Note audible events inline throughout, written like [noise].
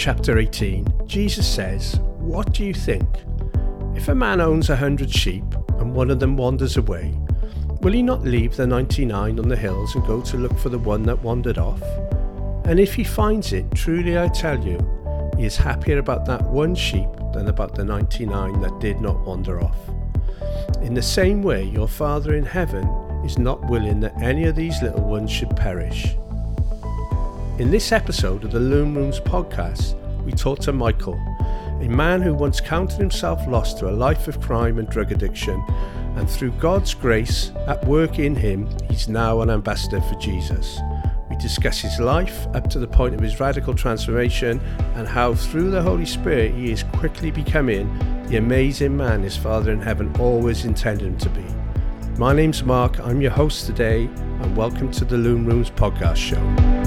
chapter 18, Jesus says, What do you think? If a man owns a hundred sheep and one of them wanders away, will he not leave the 99 on the hills and go to look for the one that wandered off? And if he finds it, truly I tell you, he is happier about that one sheep than about the 99 that did not wander off. In the same way, your Father in heaven is not willing that any of these little ones should perish. In this episode of the Loom Rooms podcast, we talk to Michael, a man who once counted himself lost to a life of crime and drug addiction, and through God's grace at work in him, he's now an ambassador for Jesus. We discuss his life up to the point of his radical transformation and how through the Holy Spirit he is quickly becoming the amazing man his Father in heaven always intended him to be. My name's Mark, I'm your host today, and welcome to the Loom Rooms podcast show.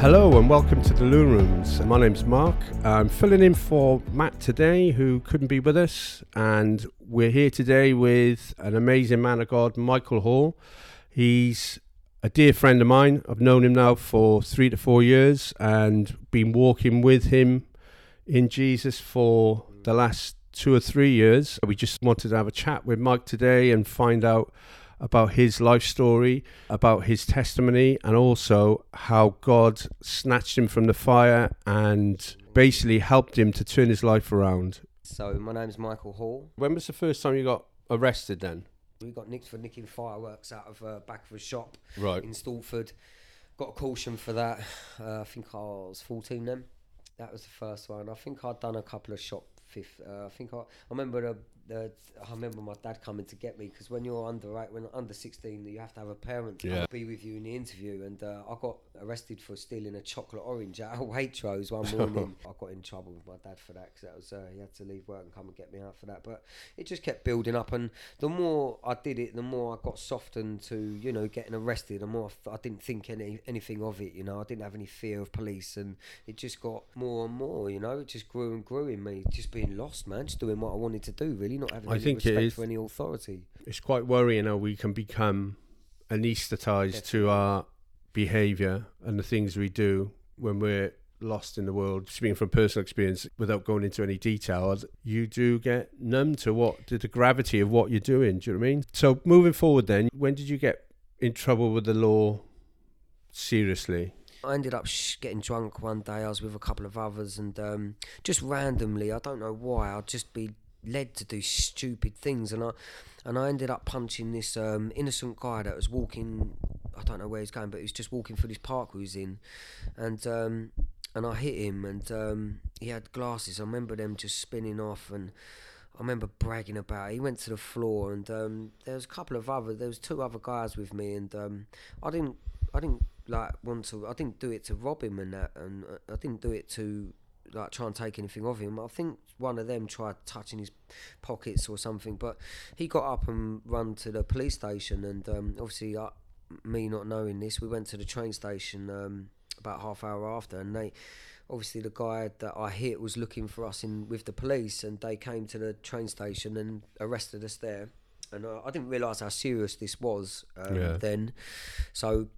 Hello and welcome to the Loom Rooms. My name's Mark. I'm filling in for Matt today, who couldn't be with us, and we're here today with an amazing man of God, Michael Hall. He's a dear friend of mine. I've known him now for three to four years and been walking with him in Jesus for the last two or three years. We just wanted to have a chat with Mike today and find out about his life story, about his testimony, and also how God snatched him from the fire and basically helped him to turn his life around. So my name's Michael Hall. When was the first time you got arrested then? We got nicked for nicking fireworks out of uh, back of a shop Right. in Stalford. Got a caution for that. Uh, I think I was 14 then. That was the first one. I think I'd done a couple of shop fifth. Uh, I think I, I remember the, the I remember my dad coming to get me because when you're under right when under 16 you have to have a parent to Yeah. be with you in the interview and uh, I got arrested for stealing a chocolate orange at a Waitrose one [laughs] morning. I got in trouble with my dad for that because that was uh, he had to leave work and come and get me out for that. But it just kept building up and the more I did it, the more I got softened to you know getting arrested. The more I, I didn't think any anything of it. You know, I didn't have any fear of police, and it just got more and more. You know, it just grew and grew in me. Just being lost, man. Just doing what I wanted to do. Really, not having I any think it respect is- for any authority. It's quite worrying how we can become anesthetized to our behavior and the things we do when we're lost in the world. Speaking from personal experience, without going into any detail, you do get numb to what to the gravity of what you're doing. Do you know what I mean? So moving forward, then, when did you get in trouble with the law? Seriously, I ended up sh- getting drunk one day. I was with a couple of others, and um, just randomly, I don't know why, I'd just be led to do stupid things, and I and I ended up punching this um, innocent guy that was walking. I don't know where he's going, but he was just walking through this park we was in, and um, and I hit him, and um, he had glasses. I remember them just spinning off, and I remember bragging about. It. He went to the floor, and um, there was a couple of other. There was two other guys with me, and um, I didn't. I didn't like want to. I didn't do it to rob him and that, and uh, I didn't do it to like try and take anything of him. I think one of them tried touching his pockets or something, but he got up and run to the police station, and um, obviously, uh, me not knowing this, we went to the train station um, about half hour after, and they. Obviously, the guy that I hit was looking for us in with the police, and they came to the train station and arrested us there. And uh, I didn't realise how serious this was um, Yeah. then. So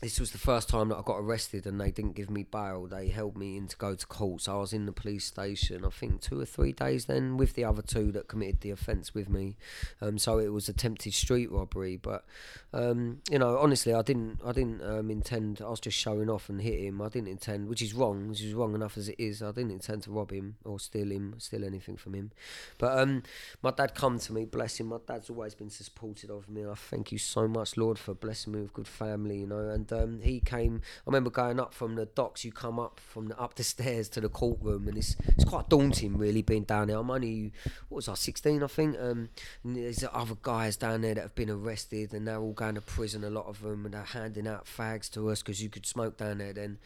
this was the first time that I got arrested and they didn't give me bail. They held me in to go to court. So I was in the police station, I think two or three days then, with the other two that committed the offence with me. Um, so it was attempted street robbery. But um, you know, honestly, I didn't, I didn't um, intend. I was just showing off and hit him. I didn't intend, which is wrong. Which is wrong enough as it is. I didn't intend to rob him or steal him, steal anything from him. But um, my dad come to me, bless him. My dad's always been supportive of me. I thank you so much, Lord, for blessing me with good family. You know, and um, he came. I remember going up from the docks. You come up from the, up the stairs to the courtroom, and it's it's quite daunting, really, being down there. I'm only what was I, 16, I think. Um, and there's other guys down there that have been arrested, and they're all going to prison. A lot of them, and they're handing out fags to us because you could smoke down there then.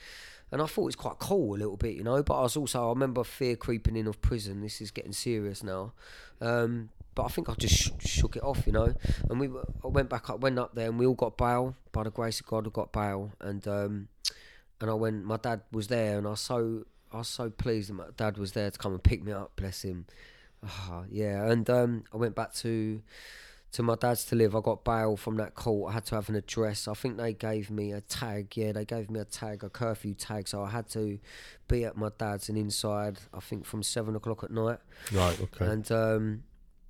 And I thought it was quite cool a little bit, you know. But I was also, I remember fear creeping in of prison. This is getting serious now. Um, but I think I just sh- shook it off, you know. And we, were- I went back up, went up there, and we all got bail. By the grace of God, we got bail. And um, and I went. My dad was there, and I was so, I was so pleased that my dad was there to come and pick me up. Bless him. Ah, yeah. And um, I went back to to my dad's to live. I got bail from that court. I had to have an address. I think they gave me a tag. Yeah, they gave me a tag, a curfew tag. So I had to be at my dad's and inside. I think from seven o'clock at night. Right. Okay. And um,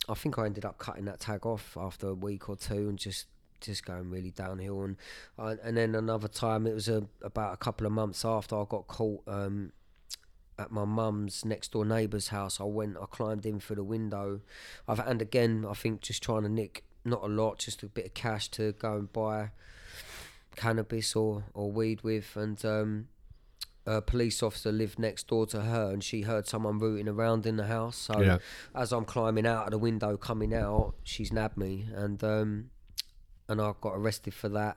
I think I ended up cutting that tag off after a week or two and just just going really downhill. And uh, and then another time, it was a, about a couple of months after I got caught. Um, at my mum's next door neighbour's house, I went, I climbed in through the window. I've and again, I think just trying to nick not a lot, just a bit of cash to go and buy cannabis or, or weed with. And um, a police officer lived next door to her, and she heard someone rooting around in the house. So Yeah. as I'm climbing out of the window, coming out, she's nabbed me, and um, and I got arrested for that.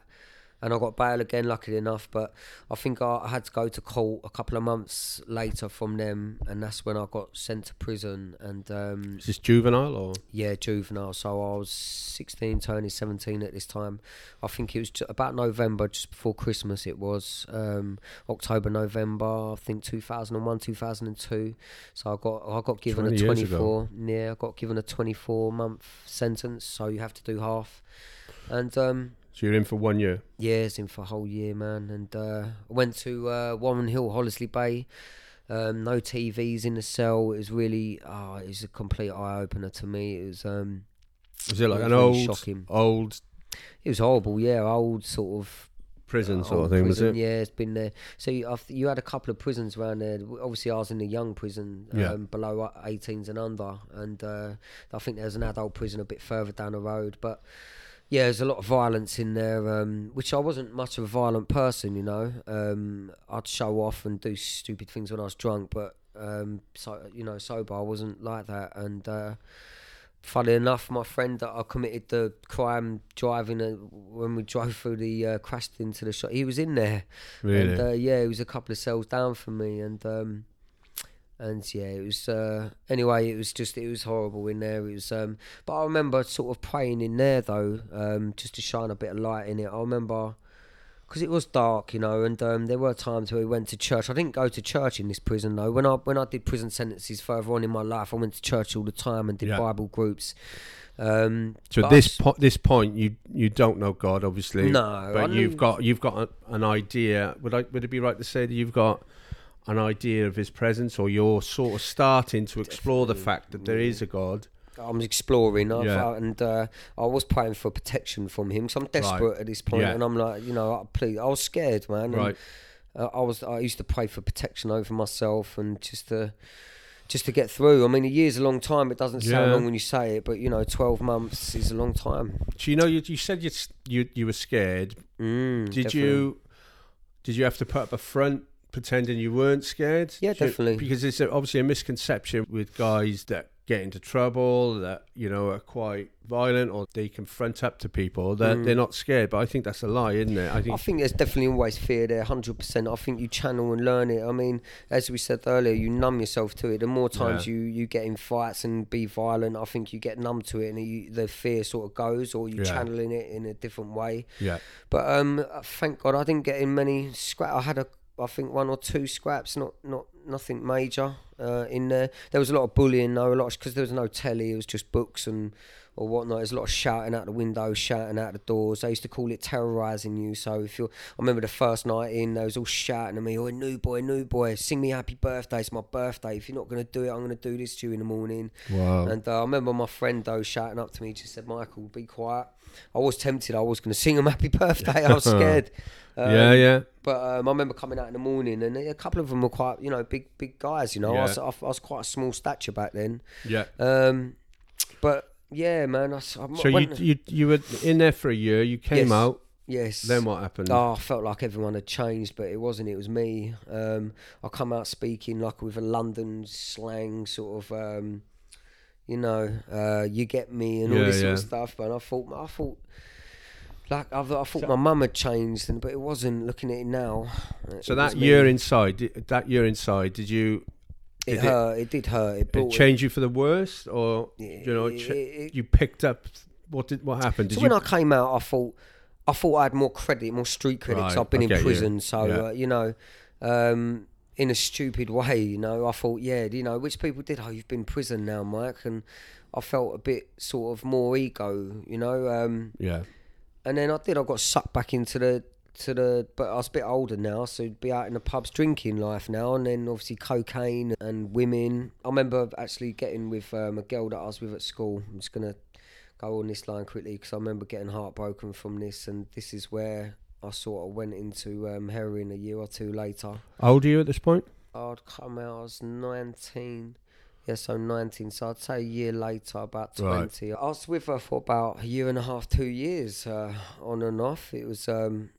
And I got bail again, luckily enough. But I think I, I had to go to court a couple of months later from them, and that's when I got sent to prison. And um, Is this juvenile or? yeah, juvenile. So I was 16, turning 17 at this time. I think it was about November, just before Christmas. It was um, October, November. I think 2001, 2002. So I got I got given a 20 years ago. 24. Yeah, I got given a 24 month sentence. So you have to do half. And um, So you're in for one year. years in for a whole year, man. And uh, I went to uh, Warren Hill, Hollesley Bay. Um, no TVs in the cell. It was really, oh, it was a complete eye opener to me. It was, um, Is it like It an was old, shocking. old it was horrible. Yeah, old sort of prison uh, sort of thing, was it? Yeah, it's been there. So you, I've- you had a couple of prisons around there. Obviously, I was in the young prison, um, Yeah. below 18s and under, and uh, I think there's an adult prison a bit further down the road. But yeah, there's a lot of violence in there, um, which I wasn't much of a violent person, you know. Um, I'd show off and do stupid things when I was drunk, but um, so you know, sober, I wasn't like that. And uh, funny enough, my friend that I committed the crime driving uh, when we [laughs] drove through the uh, crashed into the shop, he was in there. Really? And uh, yeah, it was a couple of cells down from me, and um, and yeah, it was uh, anyway. It was just it was horrible in there. It was, um, but I remember sort of praying in there though, um, just to shine a bit of light in it. I remember because it was dark, you know, and um, there were times where we went to church. I didn't go to church in this prison though. When I when I did prison sentences further on in my life, I went to church all the time and did Yeah. Bible groups. Um, so this po- this point, you you don't know God, obviously. No, but you've got you've got a, an idea. Would I would it be right to say that you've got an idea of His presence, or you're sort of starting to explore the fact that there is a God? I'm exploring, Yeah. uh, and uh, I was praying for protection from him. So I'm desperate at this point, Yeah. and I'm like, you know, please, I was scared, man. and, Right. uh, I was, I used to pray for protection over myself, and just to, just to get through. I mean, a year's a long time. It doesn't sound long when you say it, but you know, 12 months is a long time. So you know, you, you said you, you you were scared. Mm, Did definitely. you did you have to put up a front pretending you weren't scared? Yeah, Do you- definitely. Because it's obviously a misconception with guys that get into trouble that you know are quite violent or they confront up to people that Mm. they're not scared. But I think that's a lie, isn't it? I think I think think there's definitely always fear there, hundred percent. I think you channel and learn it. I mean, as we said earlier, you numb yourself to it. The more times Yeah. you, you get in fights and be violent, I think you get numb to it, and you, the fear sort of goes, or you Yeah. channeling it in a different way. yeah, But um, thank God I didn't get in many scrap. I had a, I think one or two scraps, not not nothing major uh, in there. There was a lot of bullying, though, a lot because there was no telly. It was just books and or whatnot. There's a lot of shouting out the windows, shouting out the doors. They used to call it terrorizing you. So if you, I remember the first night in, they was all shouting at me, "Oh, new boy, new boy, sing me happy birthday. It's my birthday. If you're not gonna do it, I'm gonna do this to you in the morning." wow, And uh, I remember my friend though shouting up to me, just said, "Michael, be quiet." I was tempted. I was going to sing him happy [laughs] birthday. I was [laughs] scared. Um, yeah, yeah, But um, I remember coming out in the morning, and a couple of them were quite, you know, big, big guys. You know, I, was, Yeah. I, was quite a small stature back then. yeah. Um, but yeah, man, I, I So you, you you were in there for a year. You came Yes. out. yes. Then what happened? Oh, I felt like everyone had changed, but it wasn't. It was me. Um, I come out speaking like with a London slang sort of, um, you know, uh, you get me and all Yeah, this sort of stuff. But I thought, I thought, like I, I thought my mum had changed, and but it wasn't. Looking at it now, uh, so it that was me. year inside, did- that year inside, did you it did hurt. It, did hurt. It it brought. change you for the worst, or you know, it- ch- it- you picked up what did what happened? Did so you? when I came out, I thought I thought I had more credit, more street credit, 'cause Right, I've been I in get you. prison. So Yeah. uh, you know, um, in a stupid way, you know. I thought, yeah, you know, which people did. Oh, you've been prison now, Mike, and I felt a bit sort of more ego, you know. Um, Yeah. and then I did. I got sucked back into the to the. But I was a bit older now, so be out in the pubs drinking life now, and then obviously cocaine and women. I remember actually getting with um, a girl that I was with at school. I'm just gonna go on this line quickly because I remember getting heartbroken from this, and this is where I sort of went into um, heroin a year or two later. How old are you at this point? I'd come out, I was 19. Yeah, so 19. So I'd say a year later, about 20. Right. I was with her for about a year and a half, two years, uh, on and off. It was um,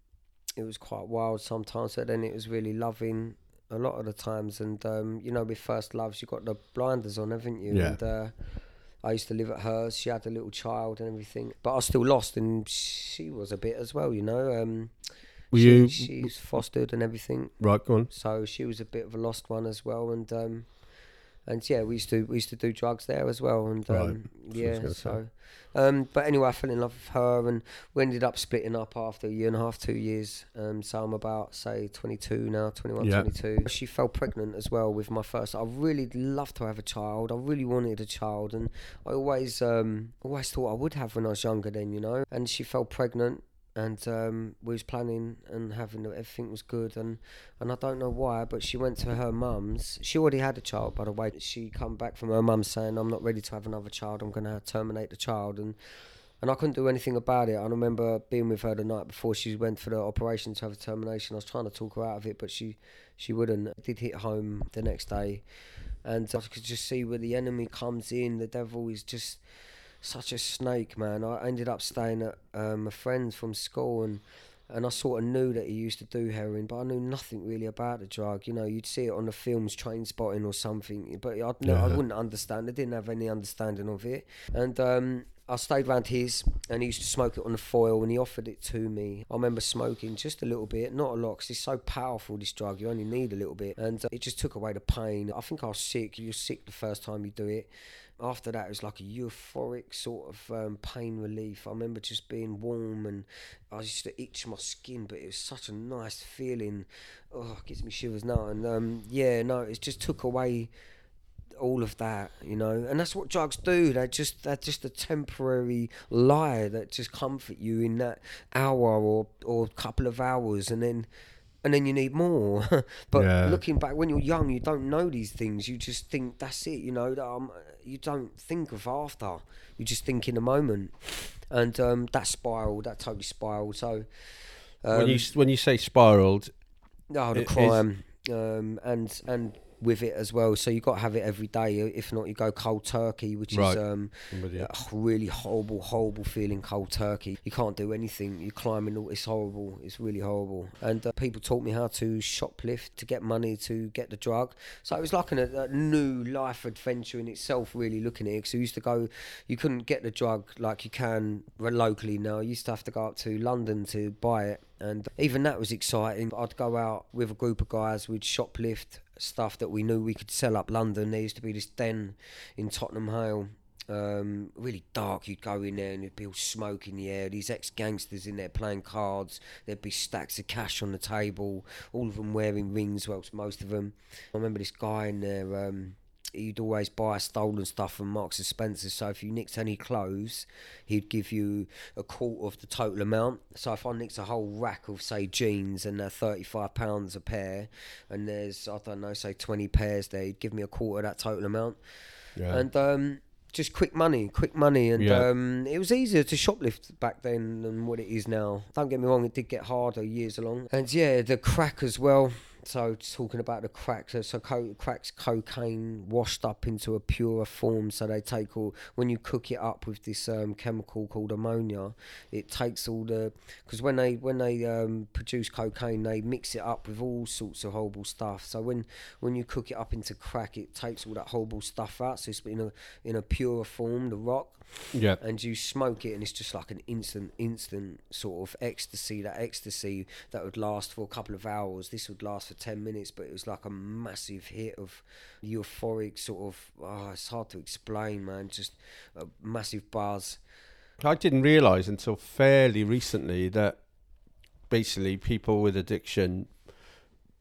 it was quite wild sometimes, but then it was really loving a lot of the times. And, um, you know, with first loves, you got the blinders on, haven't you? Yeah. And, uh, I used to live at hers. She had a little child and everything, but I was still lost, and she was a bit as well. You know, um, Were she, you She's fostered and everything, right? Go on. so she was a bit of a lost one as well. And um, and yeah, we used to we used to do drugs there as well. And Right. um, yeah, so. Um, but anyway, I fell in love with her, and we ended up splitting up after a year and a half, two years. Um, so I'm about say 22 now, 21, Yeah. 22. She fell pregnant as well with my first. I really loved to have a child. I really wanted a child, and I always um, always thought I would have when I was younger. Then you know, and she fell pregnant. And um, we was planning and having everything was good, and and I don't know why, but she went to her mum's. She already had a child, by the way. She come back from her mum saying, "I'm not ready to have another child. I'm going to terminate the child." And and I couldn't do anything about it. I remember being with her the night before she went for the operation to have a termination. I was trying to talk her out of it, but she she wouldn't. I did hit home the next day, and I could just see where the enemy comes in. The devil is just such a snake, man. I ended up staying at um, a friend from school and. And I sort of knew that he used to do heroin, but I knew nothing really about the drug. You know, you'd see it on the films, Trainspotting or something, but I'd no, I Yeah. wouldn't understand. I didn't have any understanding of it. And um, I stayed round his, and he used to smoke it on the foil, and he offered it to me. I remember smoking just a little bit, not a lot, because it's so powerful. This drug, you only need a little bit, and uh, it just took away the pain. I think I was sick. You're sick the first time you do it. After that, it was like a euphoric sort of um, pain relief. I remember just being warm, and I used to itch my skin, but it was such a nice feeling. Oh, it gives me shivers now. And um, yeah, no, it just took away all of that, you know, and that's what drugs do. They just they're just a temporary lie that just comfort you in that hour or or couple of hours, and then and then you need more. [laughs] but Yeah. looking back, when you're young, you don't know these things. You just think that's it, you know. That, um, you don't think of after. You just think in the moment, and um, that spiraled. That totally spiraled. So. Um, when you when you say spiraled, Oh, the It is- crime, um, and and with it as well. So you got to have it every day. If not, you go cold turkey, which Right. is um, I'm with you. a really horrible, horrible feeling. Cold turkey. You can't do anything. You're climbing. all It's horrible. It's really horrible. And uh, people taught me how to shoplift to get money to get the drug. So it was like an, a, new life adventure in itself. Really looking at it. Because I used to go. You couldn't get the drug like you can locally now. You used to have to go up to London to buy it and even that was exciting. I'd go out with a group of guys, we'd shoplift stuff that we knew we could sell up London. There used to be this den in Tottenham Hale. Um, really dark. You'd go in there and there'd be all smoke in the air. These ex gangsters in there playing cards. There'd be stacks of cash on the table. All of them wearing rings. Well, most of them. I remember this guy in there. Um, he'd always buy stolen stuff from Marks and Spencer. So if you nicked any clothes, he'd give you a quarter of the total amount. So if I nicked a whole rack of say jeans and they're thirty five pounds a pair, and there's I don't know say twenty pairs there, he'd give me a quarter of that total amount. Yeah. And um, just quick money, quick money, and Yeah. um, it was easier to shoplift back then than what it is now. Don't get me wrong, it did get harder years along. And yeah, the crack as well. So talking about the cracks, so, so co- cracks cocaine washed up into a purer form. So they take all when you cook it up with this um, chemical called ammonia, it takes all the because when they when they um, produce cocaine, they mix it up with all sorts of horrible stuff. So when when you cook it up into crack, it takes all that horrible stuff out. So it's in a in a purer form, the rock yeah. and you smoke it and it's just like an instant instant sort of ecstasy that ecstasy that would last for a couple of hours this would last for 10 minutes but it was like a massive hit of euphoric sort of oh, it's hard to explain man just a massive buzz I didn't realise until fairly recently that basically people with addiction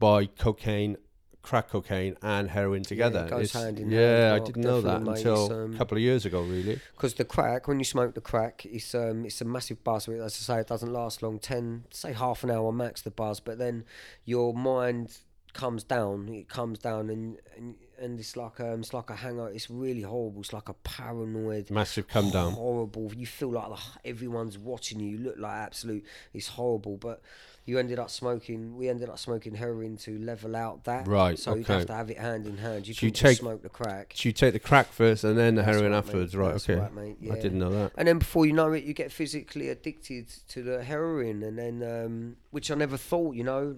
buy cocaine, crack cocaine and heroin together. goes It's- hand in yeah, I didn't know that mate. until um, a couple of years ago, really. Because the crack, when you smoke the crack, it's um, it's a massive buzz. As I say, it doesn't last long. Ten, say half an hour max the buzz, but then your mind comes down. It comes down, and and, and it's like um, it's like a hangover. It's really horrible. It's like a paranoid. Massive come down. Horrible. You feel like everyone's watching you. You look like absolute. It's horrible, but. You ended up smoking. We ended up smoking heroin to level out that. Right, So you'd have to have it hand in hand. You So you take- smoke the crack. So you take the crack first and then the That's heroin right, afterwards, mate. right? That's okay. right, mate. I didn't know that. And then before you know it, you get physically addicted to the heroin, and then um, which I never thought. You know,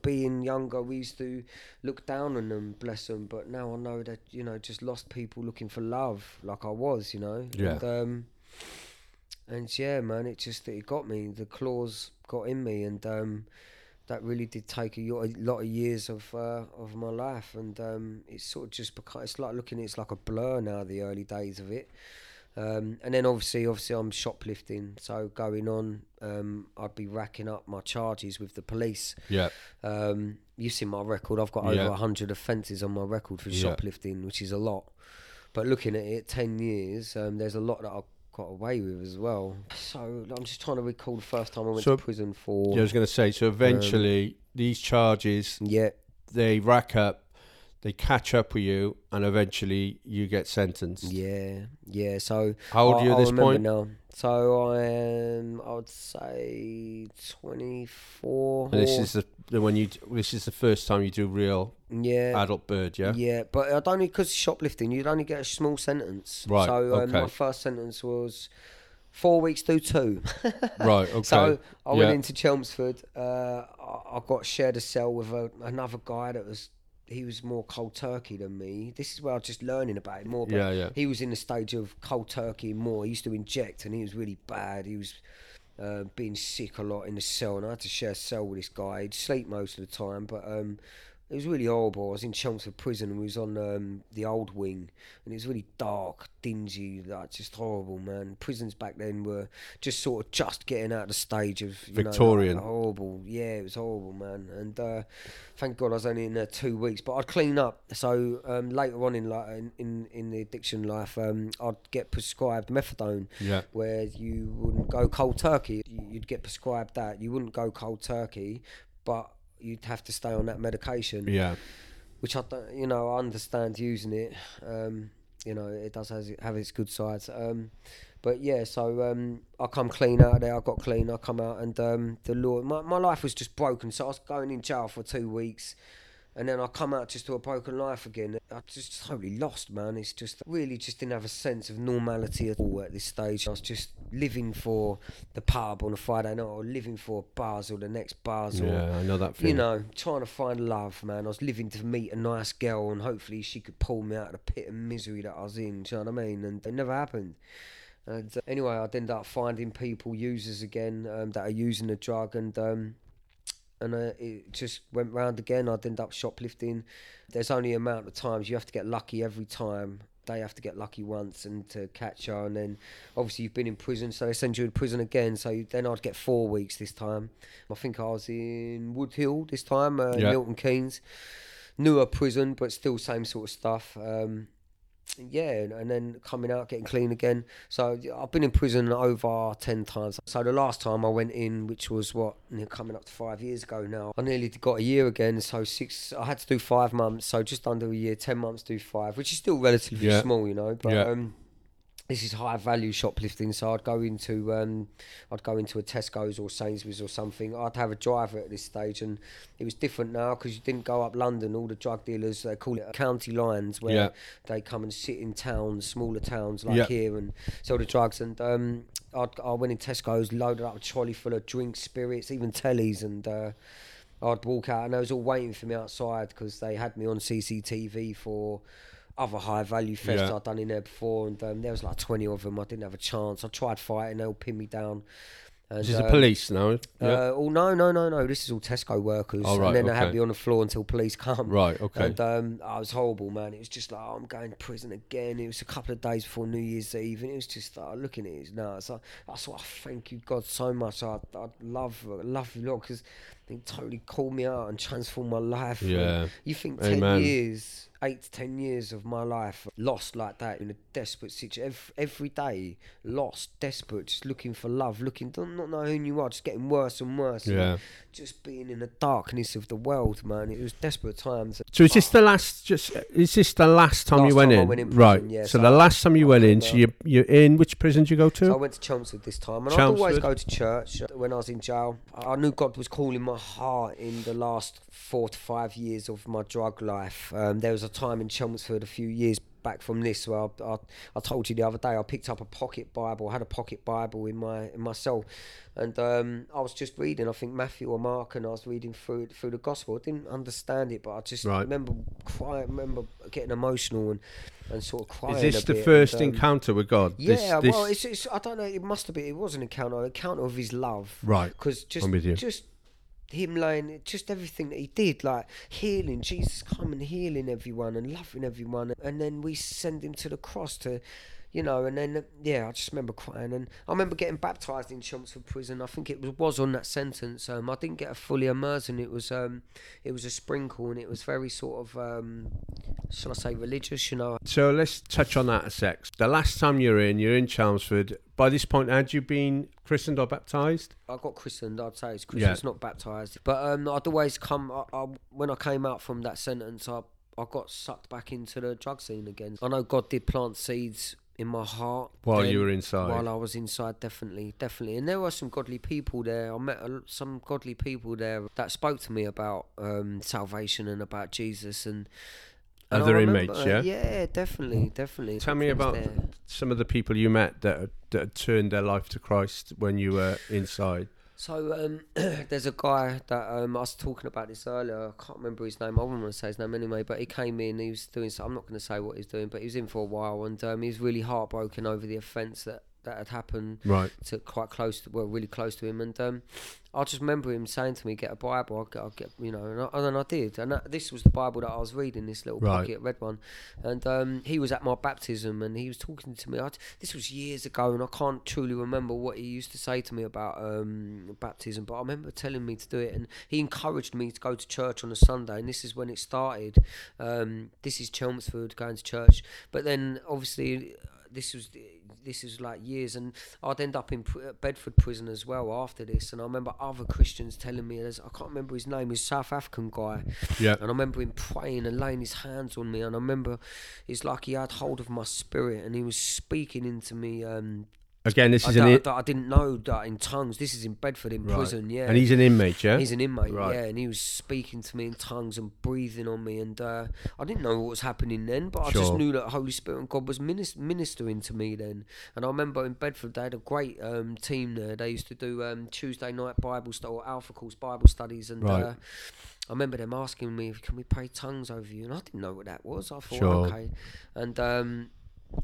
being younger, we used to look down on them, bless them. But now I know that you know, just lost people looking for love, like I was. You know. Yeah. And, um, and yeah, man, it just that it got me. The claws got in me, and um, that really did take a, a lot of years of uh, of my life, and um, it's sort of just become. It's like looking. It's like a blur now. The early days of it. Um, and then obviously, obviously, I'm shoplifting. So going on, um, I'd be racking up my charges with the police. Yeah. Um, you've seen my record. I've got over Yeah. hundred offences on my record for Yeah. shoplifting, which is a lot. But looking at it, ten years, um, there's a lot that I got away with as well. So I'm just trying to recall the first time I went So- to prison for. Yeah, I was going to say, so eventually these charges, yeah, they rack up, they catch up with you, and eventually you get sentenced. yeah, yeah. So How old I, are you at I this point? now. So I am, I would say, 24. And this is the, the when you this is the first time you do real yeah, adult bird, yeah. Yeah, but I'd only because shoplifting, you'd only get a small sentence. Right, So um, my first sentence was four weeks to two. [laughs] Right. [laughs] Okay. So I went Yeah. into Chelmsford. Uh, I, I got shared a cell with a, another guy that was. He was more cold turkey than me. This is where I was just learning about it more. But Yeah, yeah. He was in the stage of cold turkey more. He used to inject, and he was really bad. He was uh, being sick a lot in the cell, and I had to share a cell with this guy. He'd sleep most of the time, but um, it was really horrible. I was in Chelmsford prison and we was on um, the old wing, and it was really dark, dingy, like just horrible, man. Prisons back then were just sort of just getting out of the stage of you know, like, Victorian. horrible. Yeah, it was horrible, man. And uh, thank God I was only in there two weeks, but I'd clean up. So um, later on in like in, in, in the addiction life, um, I'd get prescribed methadone Yeah. where you wouldn't go cold turkey. You'd get prescribed that. You wouldn't go cold turkey, but you'd have to stay on that medication, Yeah. which I don't, you know, I understand using it. Um, you know, it does has, have its good sides. Um, but yeah, so um, I come clean out of there. I got clean. I come out, and um, the law. My, my life was just broken. So I was going in jail for two weeks, and then I come out just to a broken life again. I just totally lost, man. It's just really just didn't have a sense of normality at all at this stage. I was just living for the pub on a Friday night, or living for bars or the next bars, or Yeah. I know that you know, trying to find love, man. I was living to meet a nice girl, and hopefully she could pull me out of the pit of misery that I was in. Do you know what I mean? And it never happened. And uh, anyway, I'd end up finding people, users again, um, that are using the drug, and um, and uh, it just went round again. I'd end up shoplifting. There's only a amount of times you have to get lucky every time. They have to get lucky once and to catch her, and then obviously you've been in prison, so they send you in prison again. So then I'd get four weeks this time. I think I was in Woodhill this time, uh, Yeah. Milton Keynes, newer prison, but still same sort of stuff. Um, yeah, and- and then coming out, getting clean again. So I've been in prison over 10 times. So the last time I went in, which was what, coming up to five years ago now, I nearly got a year again. So six, I had to do five months. So just under a year, 10 months, do five, which is still relatively Yeah. small, you know. But Yeah. um, this is high value shoplifting. So I'd go into, um, I'd go into a Tesco's or Sainsbury's or something. I'd have a driver at this stage, and it was different now because you didn't go up London. All the drug dealers, they call it county lines, where Yeah. they come and sit in towns, smaller towns like Yeah. here, and sell the drugs. And um, I'd, I went in Tesco's, loaded up a trolley full of drinks, spirits, even tellies, and uh, I'd walk out, and they was all waiting for me outside because they had me on CCTV for other high value fests Yeah. I'd done in there before, and um, there was like twenty of them. I didn't have a chance. I tried fighting, they all pinned me down. And, This is the um, police now. Yeah. uh, oh no, no, no, no! This is all Tesco workers, Oh, right, and then they had me on the floor until police come. right. Okay. And um, I was horrible, man. It was just like, oh, I'm going to prison again. It was a couple of days before New Year's Eve, and it was just uh, looking at it now. It's like, that's I thank you, God, so much. I, I love, love you, Lord, because they totally called me out and transformed my life. Yeah. You think ten years, eight to ten years of my life lost like that in a desperate situation, every, every day lost, desperate, just looking for love, looking, don't not know who you are, just getting worse and worse. and Yeah. Just being in the darkness of the world, man. It was desperate times. So is this the last? Just is this the last time Last you went time I in? went in right. yeah, so so the I- last time you I went in, so you you're in which prison did you go to? So I went to Chelmsford this time, and I'd always go to church when I was in jail. I knew God was calling my heart in the last four to five years of my drug life. Um, there was a time in Chelmsford a few years back from this where I, I, I told you the other day I picked up a pocket Bible. I had a pocket Bible in my in my cell, and um, I was just reading. I think Matthew or Mark, and I was reading through through the Gospel. I didn't understand it, but I just Right. remember crying. Remember getting emotional and, and sort of crying. is this the first and, um, encounter with God? yeah, This, this, well, it's, it's I don't know. It must have been. It was an encounter, an encounter of his love. Right, Because just I'm with you. just him laying, just everything that he did, like healing, Jesus coming, healing everyone and loving everyone, and then we send him to the cross to. You know, and then yeah, I just remember crying, and I remember getting baptized in Chelmsford Prison. I think it was, was on that sentence. Um, I didn't get a fully immersion. It was um, it was a sprinkle, and it was very sort of um, shall I say religious? You know, so let's touch on that a sec. The last time you're in, you're in Chelmsford. By this point, had you been christened or baptized? I got christened. I'd say it's Yeah. christened, not baptized. But um, I'd always come. I, I, when I came out from that sentence, I I got sucked back into the drug scene again. I know God did plant seeds in my heart While then, you were inside. While I was inside, definitely, definitely, and there were some godly people there. I met a, some godly people there that spoke to me about um, salvation and about Jesus and. and Other remember- inmates, yeah? yeah, definitely, definitely. Tell me about there. some of the people you met that that turned their life to Christ when you were inside. So um, [clears throat] there's a guy that um, I was talking about this earlier. I can't remember his name. I wouldn't want to say his name anyway. But he came in. He was doing. So I'm not going to say what he's doing. But he was in for a while, and um, he was really heartbroken over the offence that that had happened Right. to quite close to well, really close to him. And um, I just remember him saying to me, "Get a Bible." I'll get, I'll get you know, and, I, and I did. And that, this was the Bible that I was reading, this little Right. pocket red one. And um, he was at my baptism, and he was talking to me. I, this was years ago, and I can't truly remember what he used to say to me about um, baptism. But I remember telling me to do it, and he encouraged me to go to church on a Sunday. And this is when it started. Um, this is Chelmsford going to church, but then obviously this was this is like years, and I'd end up in pr- Bedford prison as well after this. And I remember other Christians telling me, there's, I can't remember his name, he's a South African guy, Yeah. and I remember him praying and laying his hands on me, and I remember it's like he had hold of my spirit, and he was speaking into me. Um, Again, this I, is an. that I didn't know that in tongues. This is in Bedford in Right. prison, yeah. And he's an inmate, yeah? He's an inmate, Right. yeah, and he was speaking to me in tongues and breathing on me, and uh, I didn't know what was happening then, but I just knew that Holy Spirit and God was minis- ministering to me then. And I remember in Bedford they had a great um, team there. They used to do um, Tuesday night Bible study or Alpha Course Bible studies, and Right. uh, I remember them asking me, "Can we pray tongues over you?" And I didn't know what that was. I thought, Sure. okay, and um,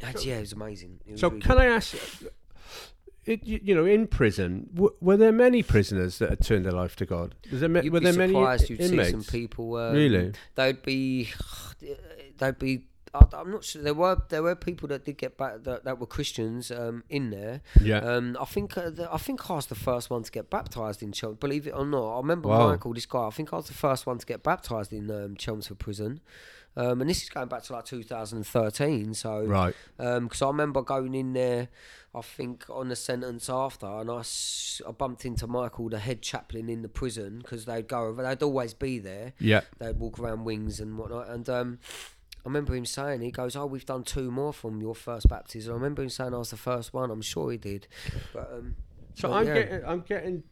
yeah, it was amazing. It was So really can I ask, it, you, know, in prison, w- were there many prisoners that had turned their life to God? Was there, ma- were there many surprised you'd inmates? see some people. Um, Really? They'd be, [sighs] they'd be. I'm not sure. There were there were people that did get back that, that were Christians um, in there. Yeah. Um, I think uh, the, I think I was the first one to get baptized in Chelmsford. Believe it or not, I remember Wow. Michael, this guy. I think I was the first one to get baptized in um, Chelmsford prison. Um, and this is going back to like 2013. So right. because I remember going in there, I think on the sentence after, and I, I bumped into Michael, the head chaplain in the prison, because they'd go over, they'd always be there. Yeah. They'd walk around wings and whatnot. And um, I remember him saying, he goes, "Oh, we've done two more from your first baptism." I remember him saying I was the first one. I'm sure he did. But um, So but I'm yeah. getting, I'm getting.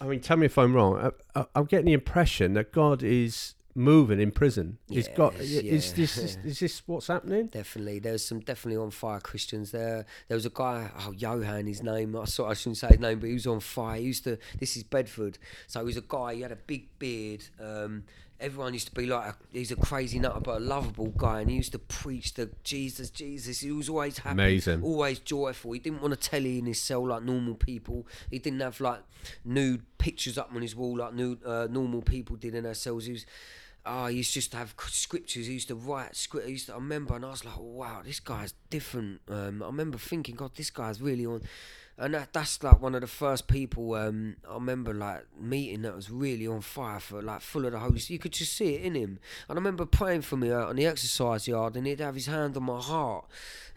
I mean, tell me if I'm wrong. I, I, I'm getting the impression that God is moving in prison. He's got. Yes, Is this is, [laughs] is this what's happening? Definitely, there's some definitely on fire Christians there. There was a guy, oh Johan, his name. I saw, I shouldn't say his name, but he was on fire. He used to. This is Bedford, so he was a guy. He had a big beard. Um, everyone used to be like, he's a crazy nut, but a lovable guy, and he used to preach the Jesus, Jesus. He was always happy, Amazing. always joyful. He didn't want to telly in his cell like normal people. He didn't have like nude pictures up on his wall like nude, uh, normal people did in their cells. He was. Oh, he used to have scriptures. He used to write script. Used to I remember, and I was like, "Wow, this guy's different." Um, I remember thinking, "God, this guy's really on." and that, that's like one of the first people um, I remember like meeting that was really on fire for like full of the Holy Spirit. You could just see it in him. And I remember praying for me out on the exercise yard, and he'd have his hand on my heart,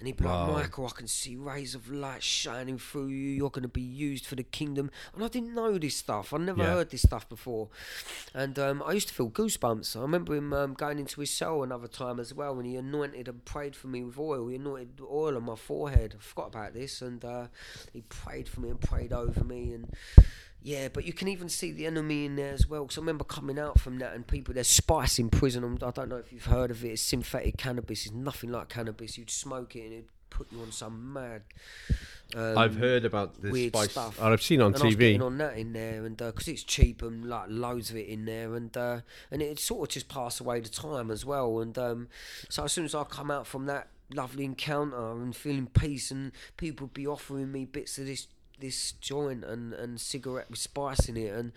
and he'd be Wow. like, "Michael, I can see rays of light shining through you. You're going to be used for the kingdom." And I didn't know this stuff. I never Yeah. heard this stuff before, and um, I used to feel goosebumps. I remember him um, going into his cell another time as well, when he anointed and prayed for me with oil. He anointed oil on my forehead. I forgot about this, and uh, he prayed for me and prayed over me, and yeah. But you can even see the enemy in there as well. Because I remember coming out from that, and people there's spice in prison. I don't know if you've heard of it. It's synthetic cannabis. It's nothing like cannabis. You'd smoke it, and it'd put you on some mad. Um, I've heard about this weird spice. stuff. I've seen on and TV. on that in there, and because it's cheap and like loads of it in there, and uh, and it sort of just passed away the time as well. And um, so as soon as I come out from that lovely encounter and feeling peace, and people be offering me bits of this this joint and and cigarette with spice in it, and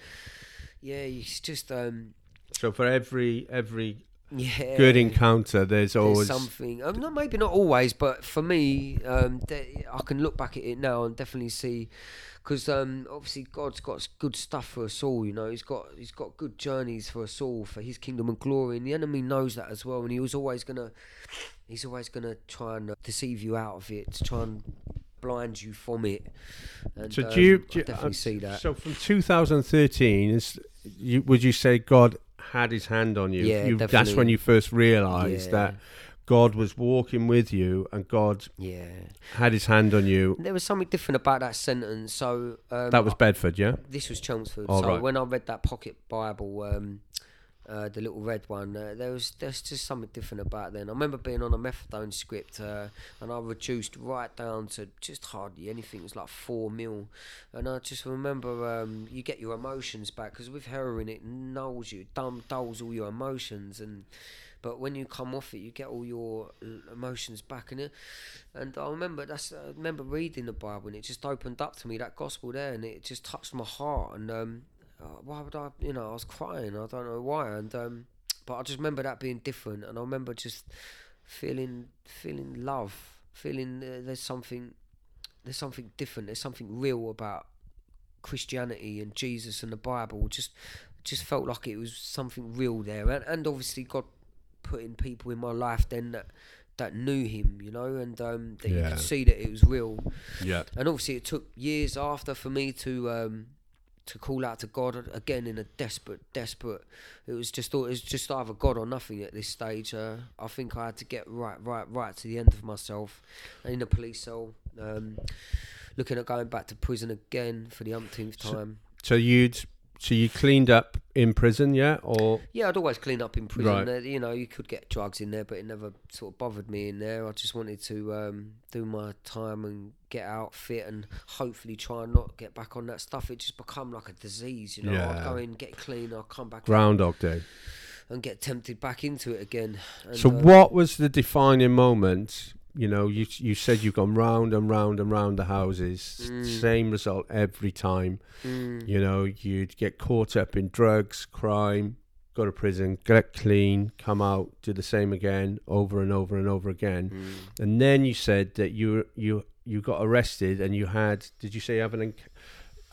yeah, it's just um, So for every every yeah, good encounter, there's there's always something. Um, not maybe not always, but for me, um, de- I can look back at it now and definitely see, because um, obviously God's got good stuff for us all. You know, He's got He's got good journeys for us all for His kingdom and glory, and the enemy knows that as well. And he was always gonna, he's always gonna try and uh, deceive you out of it, to try and blind you from it. And, So um, do you, do you- definitely uh, see that. So from 2013, is you, would you say God had His hand on you? Yeah, you That's when you first realised Yeah. that God was walking with you and God yeah, had His hand on you. there was something different about that sentence. So um, That was Bedford, yeah. this was Chelmsford. Oh, so right. when I read that pocket Bible, um, uh, the little red one, uh, there was there's just something different about then. I remember being on a methadone script, uh, and I reduced right down to just hardly anything. It was like four mil, and I just remember um, you get your emotions back because with heroin it nulls you, dumb dulls all your emotions and. But when you come off it, you get all your emotions back in it. And I remember that's I remember reading the Bible and it just opened up to me that gospel there and it just touched my heart and um, uh, why would I you know I was crying I don't know why and um, but I just remember that being different and I remember just feeling feeling love feeling uh, there's something there's something different there's something real about Christianity and Jesus and the Bible just just felt like it was something real there and, and obviously God putting people in my life then that that knew him you know and um, that you could see that it was real Yeah. and obviously it took years after for me to um, to call out to God again in a desperate, desperate. It was just thought it was just either God or nothing at this stage. Uh, I think I had to get right, right, right to the end of myself, in a police cell, um, looking at going back to prison again for the umpteenth So- time. So you'd so you cleaned up in prison, yeah, or Yeah, I'd always clean up in prison. Right. Uh, you know, you could get drugs in there, but it never sort of bothered me in there. I just wanted to um, do my time and get out fit and hopefully try and not get back on that stuff. It just become like a disease, you know. I'd go in, get clean, I'll come back Groundhog Day. and get tempted back into it again. And, So um, what was the defining moment? You know, you you said you've gone round and round and round the houses, Mm. same result every time. mm, You know, you'd get caught up in drugs, crime, go to prison, get clean, come out, do the same again, over and over and over again. mm. And then you said that you you you got arrested and you had did you say you have an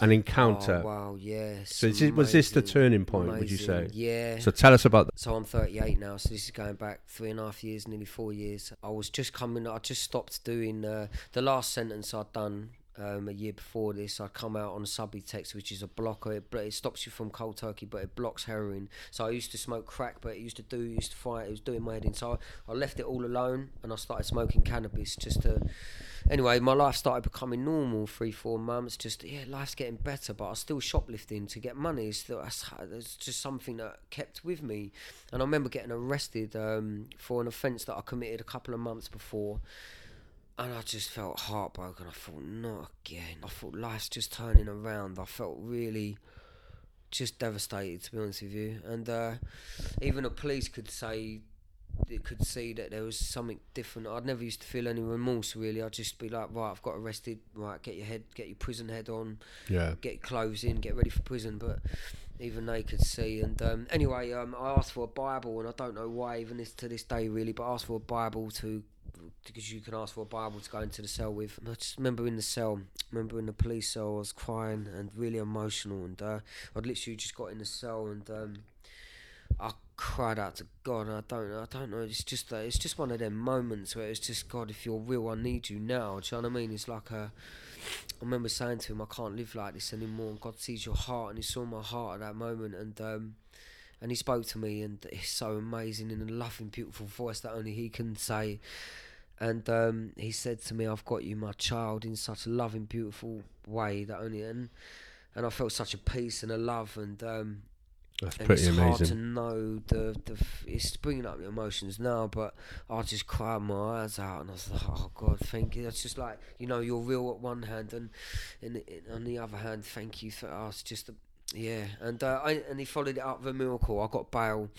an encounter? Oh, wow, yes. So is it, was this the turning point? Would you say? Yeah. So tell us about that. So I'm 38 now, so this is going back three and a half years, nearly four years. I was just coming, I just stopped doing uh, the last sentence I'd done um, a year before this. I'd come out on Subutex, which is a blocker. It, it stops you from cold turkey, but it blocks heroin. So I used to smoke crack, but it used to do, used to fight, it was doing my head in. So I, I left it all alone and I started smoking cannabis just to. Anyway, my life started becoming normal three, four months. Just yeah, life's getting better, but I was still shoplifting to get money. It's, still, that's just something that kept with me. And I remember getting arrested um, for an offence that I committed a couple of months before. And I just felt heartbroken. I thought, not again. I thought life's just turning around. I felt really just devastated, to be honest with you. And uh, even the police could say, it could see that there was something different. I'd never used to feel any remorse, really. I'd just be like, right, I've got arrested. Right, get your head, get your prison head on Yeah. get clothes in, get ready for prison. But even they could see. And um, anyway, um, I asked for a Bible, and I don't know why, even this to this day, really. But I asked for a Bible to because you can ask for a Bible to go into the cell with. And I just remember in the cell, remember in the police cell, I was crying and really emotional, and uh, I'd literally just got in the cell and um, I cried out to God. I don't, I don't know. It's just, uh, it's just one of them moments where it's just God, if you're real, I need you now. Do you know what I mean? It's like a. I remember saying to him, I can't live like this anymore. And God sees your heart, and He saw my heart at that moment, and um, and He spoke to me, and it's so amazing in a loving, beautiful voice that only He can say. And um, He said to me, "I've got you, my child," in such a loving, beautiful way that only and and I felt such a peace and a love, and um, That's and pretty it's hard to know the the it's bringing up the emotions now but I just cried my eyes out and I was like oh God thank you it's just like you know you're real at one hand and and, on the other hand thank you for us just a, yeah and uh, I, and he followed it up with a miracle I got bail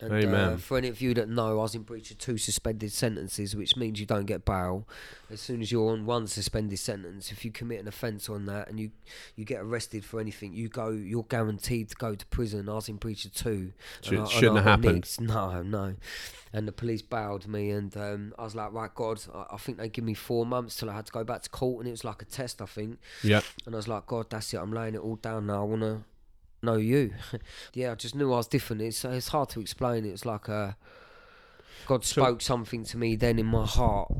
and uh, Amen. for any of you that know I was in breach of two suspended sentences which means you don't get bail as soon as you're on one suspended sentence if you commit an offence on that and you you get arrested for anything, you go, you're guaranteed to go to prison. I was in breach of two. Sh- and I- shouldn't have happened. nicked. [laughs] No, no. And the police bailed me, and um, I was like, right, God, I, I think they give me four months till I had to go back to court, and it was like a test, I think. Yeah. And I was like, God, that's it. I'm laying it all down now. I want to know you. [laughs] yeah, I just knew I was different. It's it's hard to explain. It's like a God So- spoke something to me then in my heart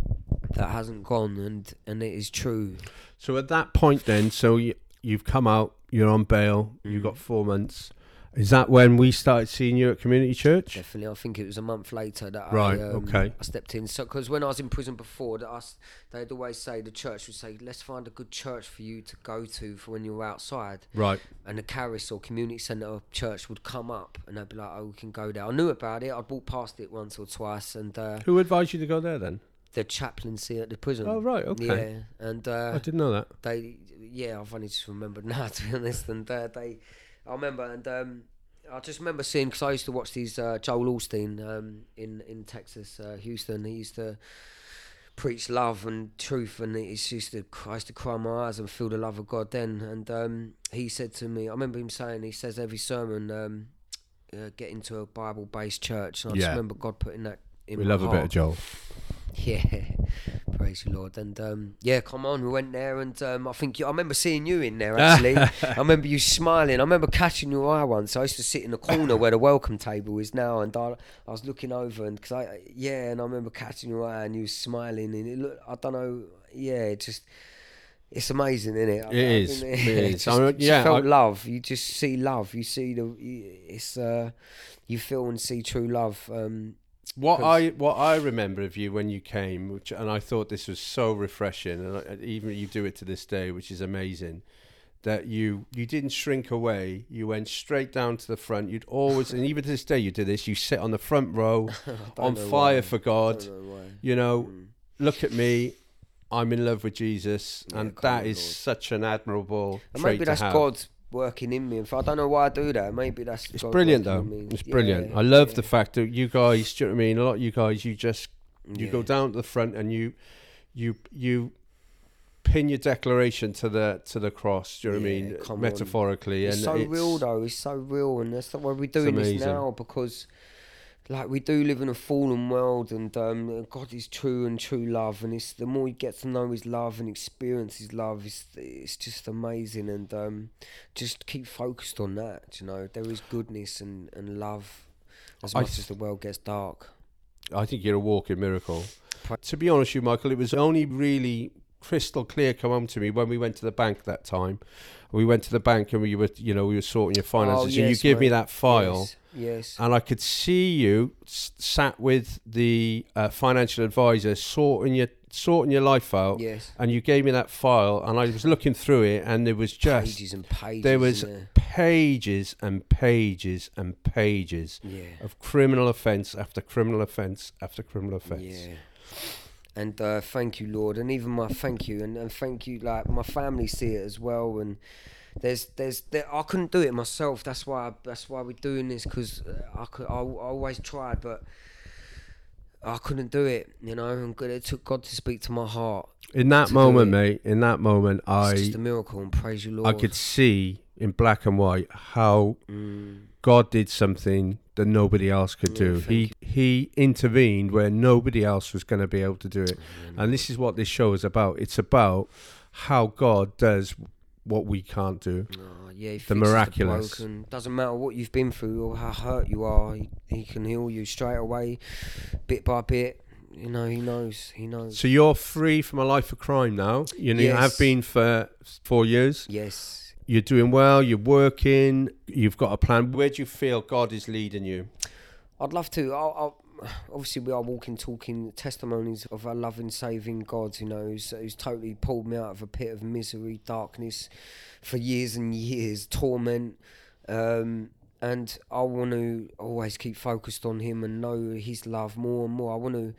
that hasn't gone, and and it is true. So at that point, then, so you, you've come out, you're on bail, you've got Mhm. four months. Is that when we started seeing you at community church? Definitely, I think it was a month later that Right, I, um, okay. I stepped in. So, because when I was in prison before, that us they'd always say the church would say, "Let's find a good church for you to go to for when you're outside." Right. And the Caris or community centre church would come up, and they'd be like, "Oh, we can go there." I knew about it. I'd walked past it once or twice, and uh, Who advised you to go there then? the chaplaincy at the prison. Oh, right. Okay. Yeah, and uh, I didn't know that. they yeah i've only just remembered [laughs] now to be honest and uh, they i remember and um I just remember seeing because I used to watch these uh, Joel Osteen um, in in Texas, uh, Houston. He used to preach love and truth, and it's used to I used to cry my eyes and feel the love of God. Then, and um, he said to me, I remember him saying, he says every sermon, um, uh, get into a Bible based church. And I Yeah. just remember God putting that in We love a bit of Joel. [laughs] Yeah, praise you, Lord. And um, yeah, come on, we went there, and um, I think you, I remember seeing you in there. [laughs] Actually, I remember you smiling. I remember catching your eye once. I used to sit in the corner where the welcome table is now, and I, I was looking over, and because I yeah, and I remember catching your eye, and you were smiling, and it looked, I don't know, yeah, it just. It's amazing, isn't it? It is, it [laughs] is. Just, I mean, yeah, felt I- love. You just see love. You see the. It's uh, you feel and see true love. Um, What I what I remember of you when you came, which and I thought this was so refreshing, and I, even you do it to this day, which is amazing. That you you didn't shrink away. You went straight down to the front. You'd always, and even to this day, you do this. You sit on the front row, [laughs] on fire why. for God. know. You know, Mm. look at me. I'm in love with Jesus, Yeah, and that is Lord. such an admirable And trait maybe to that's. God working in me. And I don't know why I do that. Maybe that's It's brilliant though. It's brilliant. Yeah, I love yeah, the fact that you guys, do you know what I mean? A lot of you guys, you just you go down to the front and you you you pin your declaration to the to the cross. Do you know what I mean? come on. Metaphorically, It's and so it's, real though. It's so real, and that's why we're doing this now because, like, we do live in a fallen world, and um, God is true and true love, and it's the more you get to know His love and experience His love, it's it's just amazing, and um, just keep focused on that. You know, there is goodness and and love, as I much th- as the world gets dark. I think you're a walking miracle. To be honest with you, Michael, it was only really crystal clear come home to me when we went to the bank that time. We went to the bank and we were, you know, we were sorting your finances. and you Oh, give me that file. Yes. Yes. and I could see you s- sat with the uh, financial advisor sorting your sorting your life out, Yes. and you gave me that file, and I was looking through it, and there was just pages and pages. there was there. pages and pages and pages yeah, of criminal offence after criminal offence after criminal offence. yeah. And uh, thank you, Lord, and even my thank you, and, and thank you, like my family see it as well, and there's there's there, I couldn't do it myself. That's why I, that's why we're doing this because I could I, I always tried, but I couldn't do it. You know, and God, it took God to speak to my heart. In that moment, mate, in that moment, It's I just a miracle, and praise you, Lord. I could see in black and white how Mm, God did something that nobody else could do. thank He he intervened where nobody else was going to be able to do it. And this is what this show is about. It's about how God does what we can't do. Oh, yeah, he The miraculous. broken. Doesn't matter what you've been through or how hurt you are. He, he can heal you straight away, bit by bit. You know, he knows. He knows. So you're free from a life of crime now. You know, you have been for four years. yes. You're doing well. You're working. You've got a plan. Where do you feel God is leading you? I'd love to. I'll, I'll, obviously, we are walking, talking testimonies of a loving, saving God. You know, who's, who's totally pulled me out of a pit of misery, darkness, for years and years, torment. Um, and I want to always keep focused on Him and know His love more and more. I want to.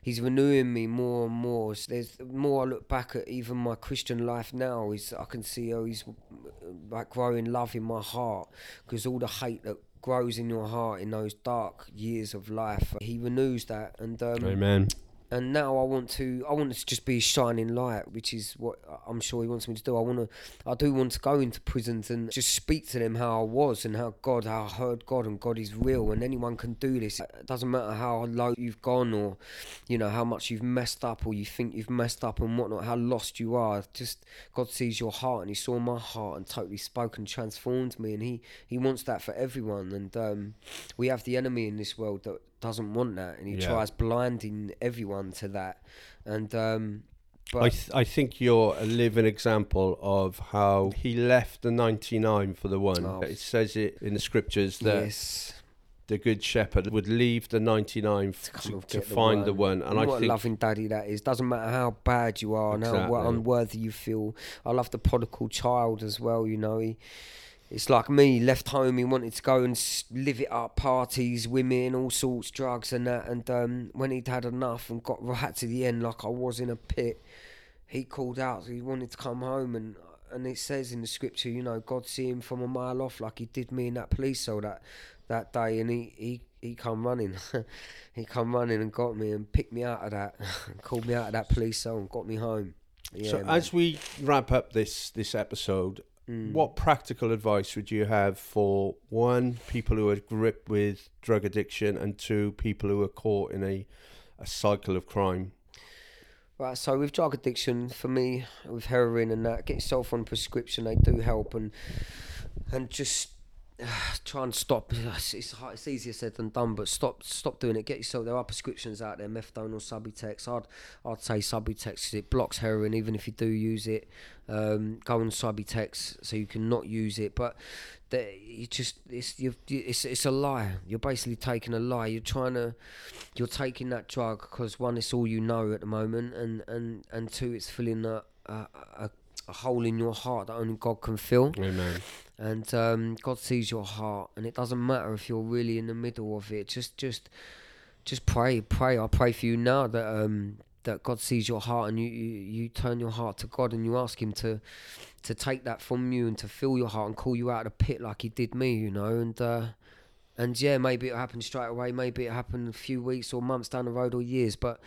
He's renewing me more and more. So there's the more I look back at even my Christian life now. Is I can see how He's like growing love in my heart because all the hate that grows in your heart in those dark years of life, He renews that. And um, Amen. And now I want to I want to just be a shining light, which is what I'm sure he wants me to do. I want to I do want to go into prisons and just speak to them how I was and how God how I heard God and God is real and anyone can do this. It doesn't matter how low you've gone or you know how much you've messed up or you think you've messed up and whatnot, how lost you are. Just God sees your heart and He saw my heart and totally spoke and transformed me and He He wants that for everyone. And um, we have the enemy in this world that doesn't want that and he Yeah. tries blinding everyone to that and um but I, th- I think you're a living example of how he left the 99 for the one. Oh. It says it in the scriptures that yes the good shepherd would leave the 99 f- come to, to get the find the one. And I what a think loving daddy that is doesn't matter how bad you are and how unworthy you feel i love the prodigal child as well you know he it's like me left home he wanted to go and live it up parties women all sorts drugs and that and um, when he'd had enough and got right to the end like i was in a pit he called out he wanted to come home and and it says in the scripture you know god see him from a mile off like he did me in that police cell that that day and he he he come running [laughs] he come running and got me and picked me out of that [laughs] called me out of that police cell and got me home yeah so. man. As we wrap up this this episode, Mm. what practical advice would you have for one people who are gripped with drug addiction, and two people who are caught in a a cycle of crime? Right, so with drug addiction, for me, with heroin and that, get yourself on prescription. They do help, and and just [sighs] try and stop. [sighs] It's, it's, it's easier said than done, but stop stop doing it. Get yourself. There are prescriptions out there, methadone or Subutex. I'd I'd say Subutex 'cause it blocks heroin, even if you do use it. Um, go on Subutex so you can not use it, but. that You just it's you it's it's a lie. You're basically taking a lie. You're trying to you're taking that drug because one, it's all you know at the moment, and and and two, it's filling a a, a, a hole in your heart that only God can fill. Amen. And um, God sees your heart, and it doesn't matter if you're really in the middle of it. Just just just pray, pray. I pray for you now that um that God sees your heart, and you, you you turn your heart to God, and you ask Him to to take that from you and to fill your heart and call you out of the pit like He did me, you know, and. uh and yeah, maybe it'll happen straight away. Maybe it happen a few weeks or months down the road or years. But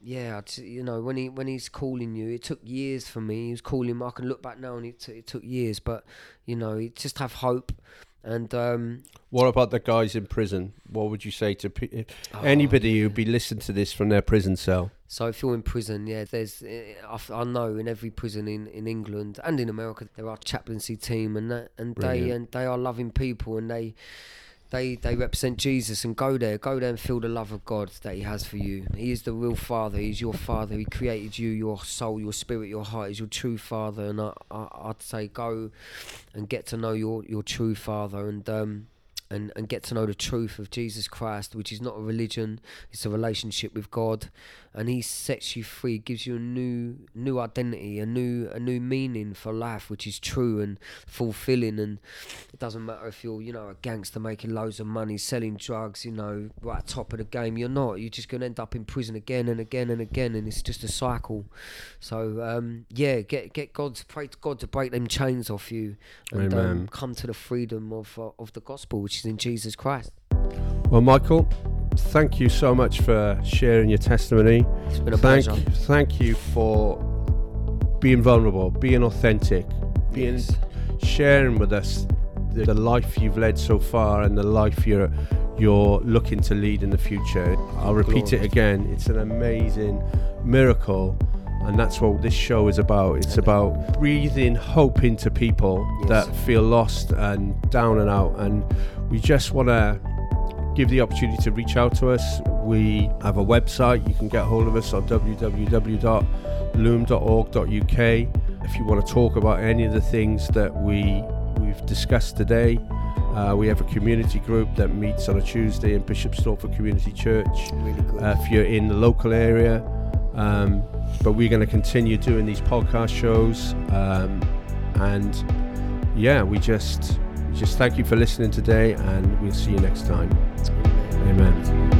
yeah, you know, when he when he's calling you, it took years for me. He was calling. Me, I can look back now, and it, t- it took years. But you know, you just have hope. And um, What about the guys in prison? What would you say to pe- anybody who'd be listening to this from their prison cell? So if you're in prison, yeah, there's eh, I know in every prison in, in England and in America there are chaplaincy team and that and they and they are loving people and they they they represent Jesus and go there, go there and feel the love of God that He has for you. He is the real Father. He's your Father. He created you, your soul, your spirit, your heart. He's your true Father. And I, I I'd say go and get to know your your true Father and um and and get to know the truth of Jesus Christ, which is not a religion. It's a relationship with God, and He sets you free, gives you a new new identity, a new a new meaning for life, which is true and fulfilling. And it doesn't matter if you're you know a gangster making loads of money, selling drugs, you know, right at top of the game. You're not. You're just gonna end up in prison again and again and again, and it's just a cycle. So um, yeah, get get God to pray to God to break them chains off you, and um, come to the freedom of uh, of the gospel, which is in Jesus Christ. Well, Michael, thank you so much for sharing your testimony. It's been a thank, pleasure. thank you for being vulnerable, being authentic, being Yes. sharing with us the, the life you've led so far and the life you're you're looking to lead in the future. I'll repeat it again. It's an amazing miracle. And that's what this show is about. It's about breathing hope into people Yes. that feel lost and down and out. And we just want to give the opportunity to reach out to us. We have a website. You can get hold of us on www.loom.org.uk. If you want to talk about any of the things that we we've discussed today, uh, we have a community group that meets on a Tuesday in Bishop Stortford Community Church. Really. Uh, if you're in the local area, um, but we're going to continue doing these podcast shows, um, and yeah, we just just thank you for listening today, and we'll see you next time. Amen.